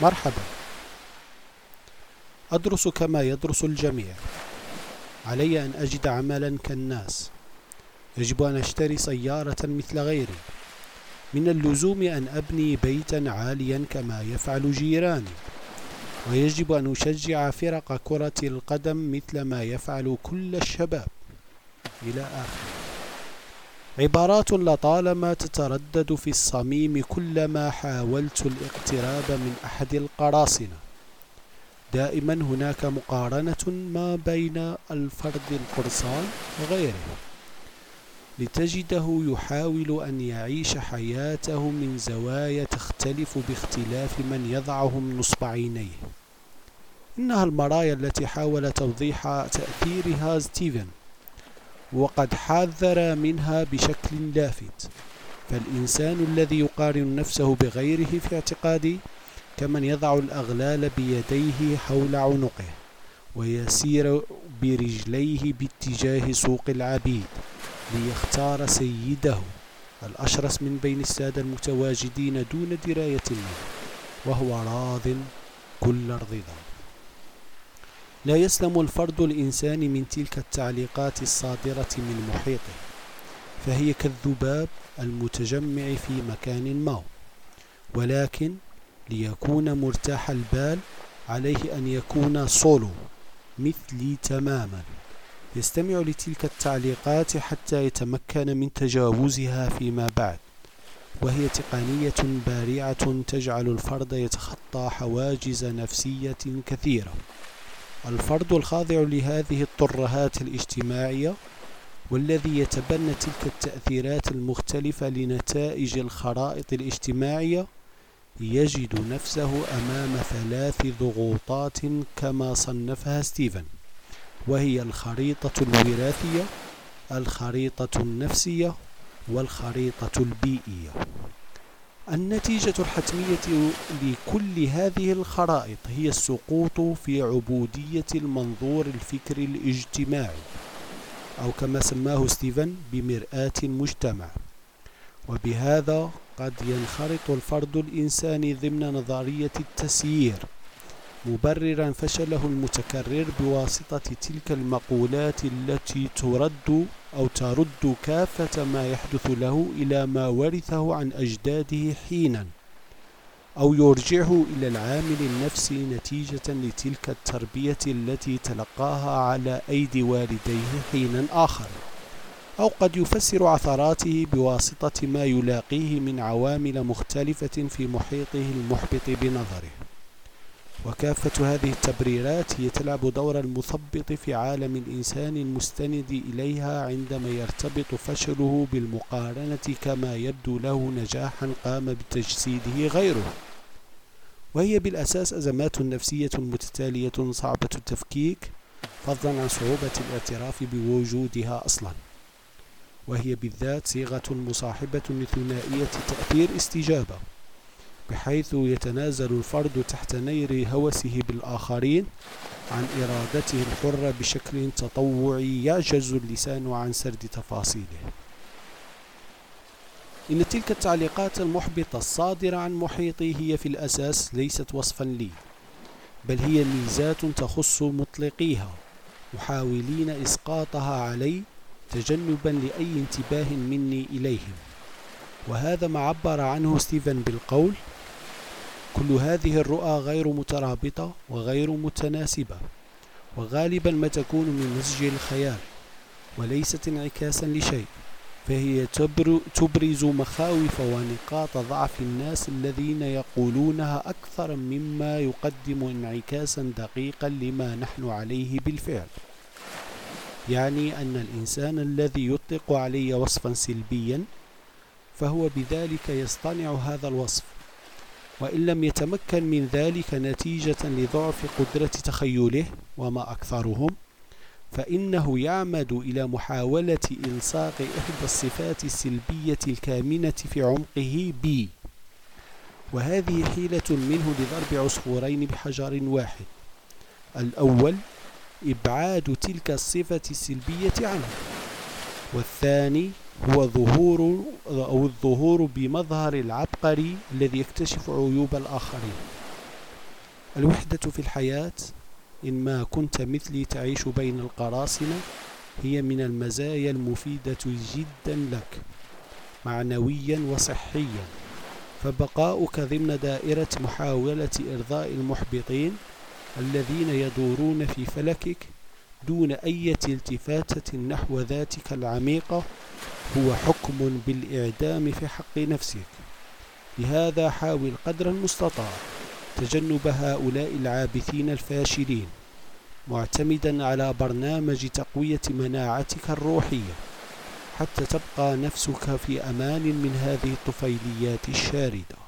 مرحبا. أدرس كما يدرس الجميع. علي أن أجد عملا كالناس. يجب أن أشتري سيارة مثل غيري. من اللزوم أن أبني بيتا عاليا كما يفعل جيراني. ويجب أن أشجع فرق كرة القدم مثل ما يفعل كل الشباب. إلى آخر. عبارات لطالما تتردد في الصميم كلما حاولت الاقتراب من أحد القراصنة. دائما هناك مقارنة ما بين الفرد القرصان وغيره. لتجده يحاول أن يعيش حياته من زوايا تختلف باختلاف من يضعهم نصب عينيه. إنها المرايا التي حاول توضيح تأثيرها ستيفن. وقد حذر منها بشكل لافت. فالإنسان الذي يقارن نفسه بغيره في اعتقادي كمن يضع الأغلال بيديه حول عنقه ويسير برجليه باتجاه سوق العبيد ليختار سيده الأشرس من بين السادة المتواجدين دون دراية منه وهو راض كل ارضضام لا يسلم الفرد الإنساني من تلك التعليقات الصادرة من محيطه فهي كالذباب المتجمع في مكان ما ولكن ليكون مرتاح البال عليه أن يكون صولو مثلي تماما. يستمع لتلك التعليقات حتى يتمكن من تجاوزها فيما بعد وهي تقنية بارعة تجعل الفرد يتخطى حواجز نفسية كثيرة. الفرد الخاضع لهذه الترهات الاجتماعية والذي يتبنى تلك التأثيرات المختلفة لنتائج الخرائط الاجتماعية يجد نفسه أمام ثلاث ضغوطات كما صنفها ستيفن وهي الخريطة الوراثية الخريطة النفسية والخريطة البيئية. النتيجة الحتمية لكل هذه الخرائط هي السقوط في عبودية المنظور الفكري الاجتماعي أو كما سماه ستيفن بمرآة المجتمع. وبهذا قد ينخرط الفرد الإنساني ضمن نظرية التسيير مبررا فشله المتكرر بواسطة تلك المقولات التي ترد أو ترد كافة ما يحدث له إلى ما ورثه عن أجداده حينا أو يرجعه إلى العامل النفسي نتيجة لتلك التربية التي تلقاها على أيدي والديه حينا آخر. أو قد يفسر عثراته بواسطة ما يلاقيه من عوامل مختلفة في محيطه المحبط بنظره. وكافة هذه التبريرات هي تلعب دور المثبط في عالم الإنسان المستند إليها عندما يرتبط فشله بالمقارنة كما يبدو له نجاحا قام بتجسيده غيره. وهي بالأساس أزمات نفسية متتالية صعبة التفكيك فضلا عن صعوبة الاعتراف بوجودها أصلا. وهي بالذات صيغة مصاحبة لثنائية تأثير استجابة. بحيث يتنازل الفرد تحت نير هوسه بالآخرين عن إرادته الحرة بشكل تطوعي يعجز اللسان عن سرد تفاصيله. إن تلك التعليقات المحبطة الصادرة عن محيطي هي في الأساس ليست وصفا لي بل هي ميزات تخص مطلقيها محاولين إسقاطها علي تجنبا لأي انتباه مني إليهم. وهذا ما عبر عنه ستيفن بالقول كل هذه الرؤى غير مترابطة وغير متناسبة وغالبا ما تكون من نسج الخيال وليست انعكاسا لشيء فهي تبرز مخاوف ونقاط ضعف الناس الذين يقولونها أكثر مما يقدم انعكاسا دقيقا لما نحن عليه بالفعل. يعني أن الإنسان الذي يطلق علي وصفا سلبيا فهو بذلك يصطنع هذا الوصف. وإن لم يتمكن من ذلك نتيجة لضعف قدرة تخيله وما أكثرهم فإنه يعمد إلى محاولة إلصاق إحدى الصفات السلبية الكامنة في عمقه بي وهذه حيلة منه لضرب عصفورين بحجر واحد. الأول إبعاد تلك الصفة السلبية عنه. والثاني هو ظهور أو الظهور بمظهر العبقري الذي يكتشف عيوب الآخرين. الوحدة في الحياة إن ما كنت مثلي تعيش بين القراصنة هي من المزايا المفيدة جدا لك معنويا وصحيا. فبقاؤك ضمن دائرة محاولة إرضاء المحبطين الذين يدورون في فلكك دون أي التفاتة نحو ذاتك العميقة هو حكم بالإعدام في حق نفسك. لهذا حاول قدر المستطاع تجنب هؤلاء العابثين الفاشلين معتمدا على برنامج تقوية مناعتك الروحية حتى تبقى نفسك في أمان من هذه الطفيليات الشاردة.